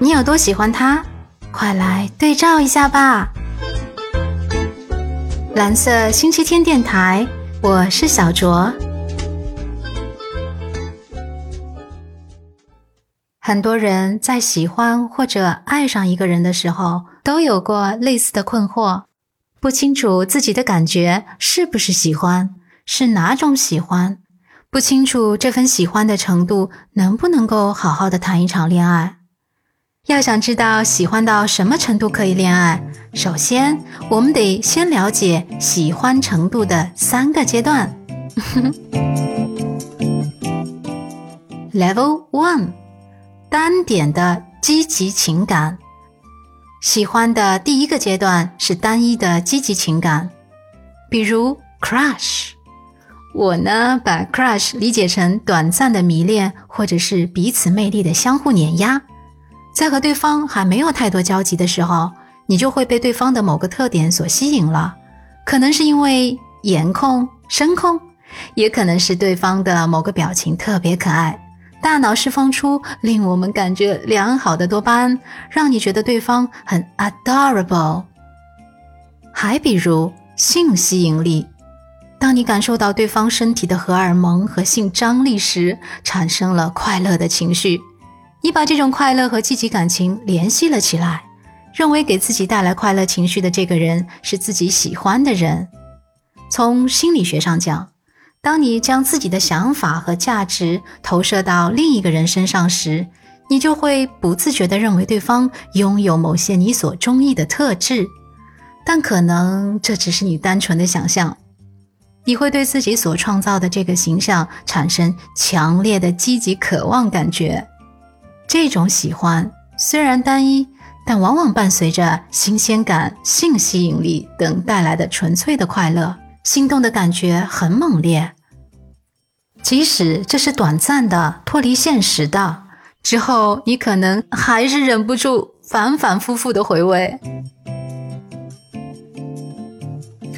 你有多喜欢他？快来对照一下吧！蓝色星期天电台，我是小卓。很多人在喜欢或者爱上一个人的时候，都有过类似的困惑，不清楚自己的感觉是不是喜欢，是哪种喜欢，不清楚这份喜欢的程度能不能够好好的谈一场恋爱。要想知道喜欢到什么程度可以恋爱，首先我们得先了解喜欢程度的三个阶段。Level One，单点的积极情感。喜欢的第一个阶段是单一的积极情感，比如 crush。我呢，把 crush 理解成短暂的迷恋，或者是彼此魅力的相互碾压。在和对方还没有太多交集的时候，你就会被对方的某个特点所吸引了，可能是因为颜控、声控，也可能是对方的某个表情特别可爱，大脑释放出令我们感觉良好的多巴胺，让你觉得对方很 adorable。还比如性吸引力，当你感受到对方身体的荷尔蒙和性张力时，产生了快乐的情绪。你把这种快乐和积极感情联系了起来，认为给自己带来快乐情绪的这个人是自己喜欢的人。从心理学上讲，当你将自己的想法和价值投射到另一个人身上时，你就会不自觉地认为对方拥有某些你所中意的特质，但可能这只是你单纯的想象。你会对自己所创造的这个形象产生强烈的积极渴望感觉。这种喜欢虽然单一，但往往伴随着新鲜感、性吸引力等带来的纯粹的快乐，心动的感觉很猛烈。即使这是短暂的、脱离现实的，之后你可能还是忍不住反反复复的回味。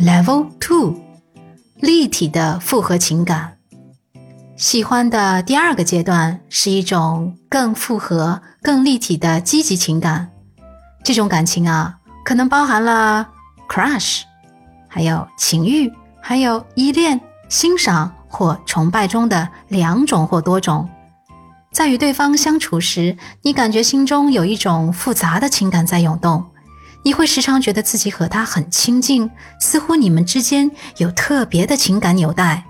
Level Two，立体的复合情感。喜欢的第二个阶段是一种更复合、更立体的积极情感。这种感情啊，可能包含了 crush，还有情欲，还有依恋、欣赏或崇拜中的两种或多种。在与对方相处时，你感觉心中有一种复杂的情感在涌动，你会时常觉得自己和他很亲近，似乎你们之间有特别的情感纽带。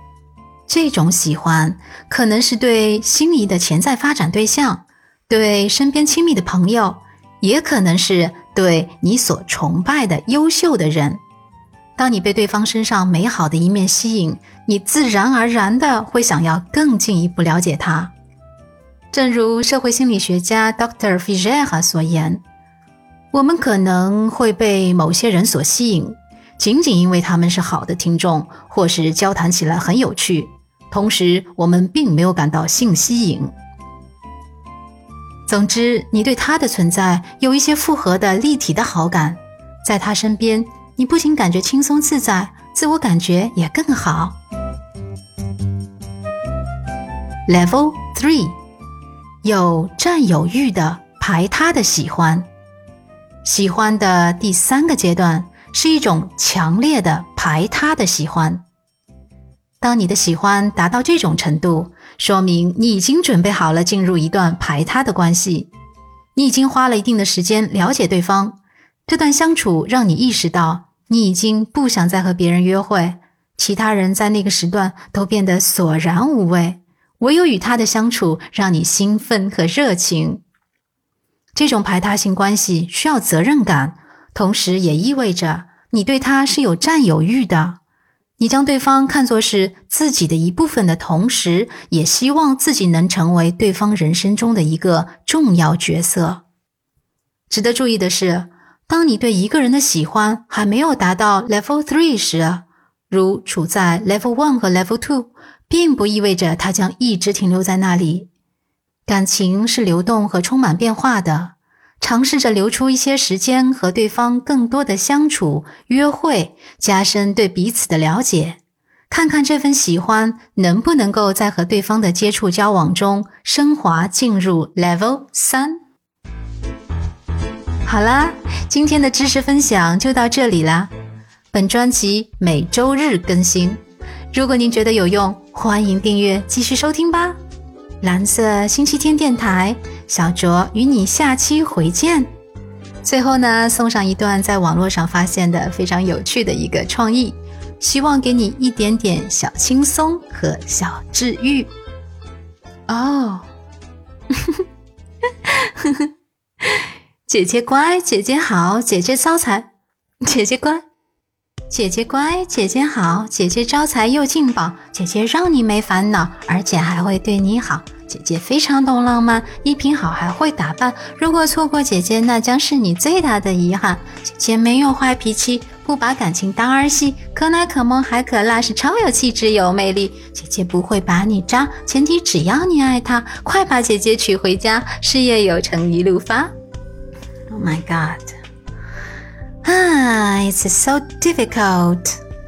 这种喜欢可能是对心仪的潜在发展对象，对身边亲密的朋友，也可能是对你所崇拜的优秀的人。当你被对方身上美好的一面吸引，你自然而然的会想要更进一步了解他。正如社会心理学家 Dr. f i g e r 所言，我们可能会被某些人所吸引，仅仅因为他们是好的听众，或是交谈起来很有趣。同时，我们并没有感到性吸引。总之，你对他的存在有一些复合的立体的好感，在他身边，你不仅感觉轻松自在，自我感觉也更好。Level Three，有占有欲的排他的喜欢。喜欢的第三个阶段是一种强烈的排他的喜欢。当你的喜欢达到这种程度，说明你已经准备好了进入一段排他的关系。你已经花了一定的时间了解对方，这段相处让你意识到，你已经不想再和别人约会，其他人在那个时段都变得索然无味，唯有与他的相处让你兴奋和热情。这种排他性关系需要责任感，同时也意味着你对他是有占有欲的。你将对方看作是自己的一部分的同时，也希望自己能成为对方人生中的一个重要角色。值得注意的是，当你对一个人的喜欢还没有达到 Level Three 时，如处在 Level One 和 Level Two，并不意味着他将一直停留在那里。感情是流动和充满变化的。尝试着留出一些时间和对方更多的相处、约会，加深对彼此的了解，看看这份喜欢能不能够在和对方的接触交往中升华进入 Level 三。好啦，今天的知识分享就到这里啦。本专辑每周日更新，如果您觉得有用，欢迎订阅继续收听吧。蓝色星期天电台，小卓与你下期回见。最后呢，送上一段在网络上发现的非常有趣的一个创意，希望给你一点点小轻松和小治愈。哦，姐姐乖，姐姐好，姐姐招财，姐姐乖，姐姐乖，姐姐好，姐姐招财又进宝，姐姐让你没烦恼，而且还会对你好。姐姐非常懂浪漫，衣品好，还会打扮。如果错过姐姐，那将是你最大的遗憾。姐姐没有坏脾气，不把感情当儿戏，可奶可萌还可辣，是超有气质有魅力。姐姐不会把你渣，前提只要你爱她。快把姐姐娶回家，事业有成一路发。Oh my god，啊，it's so difficult。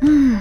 嗯。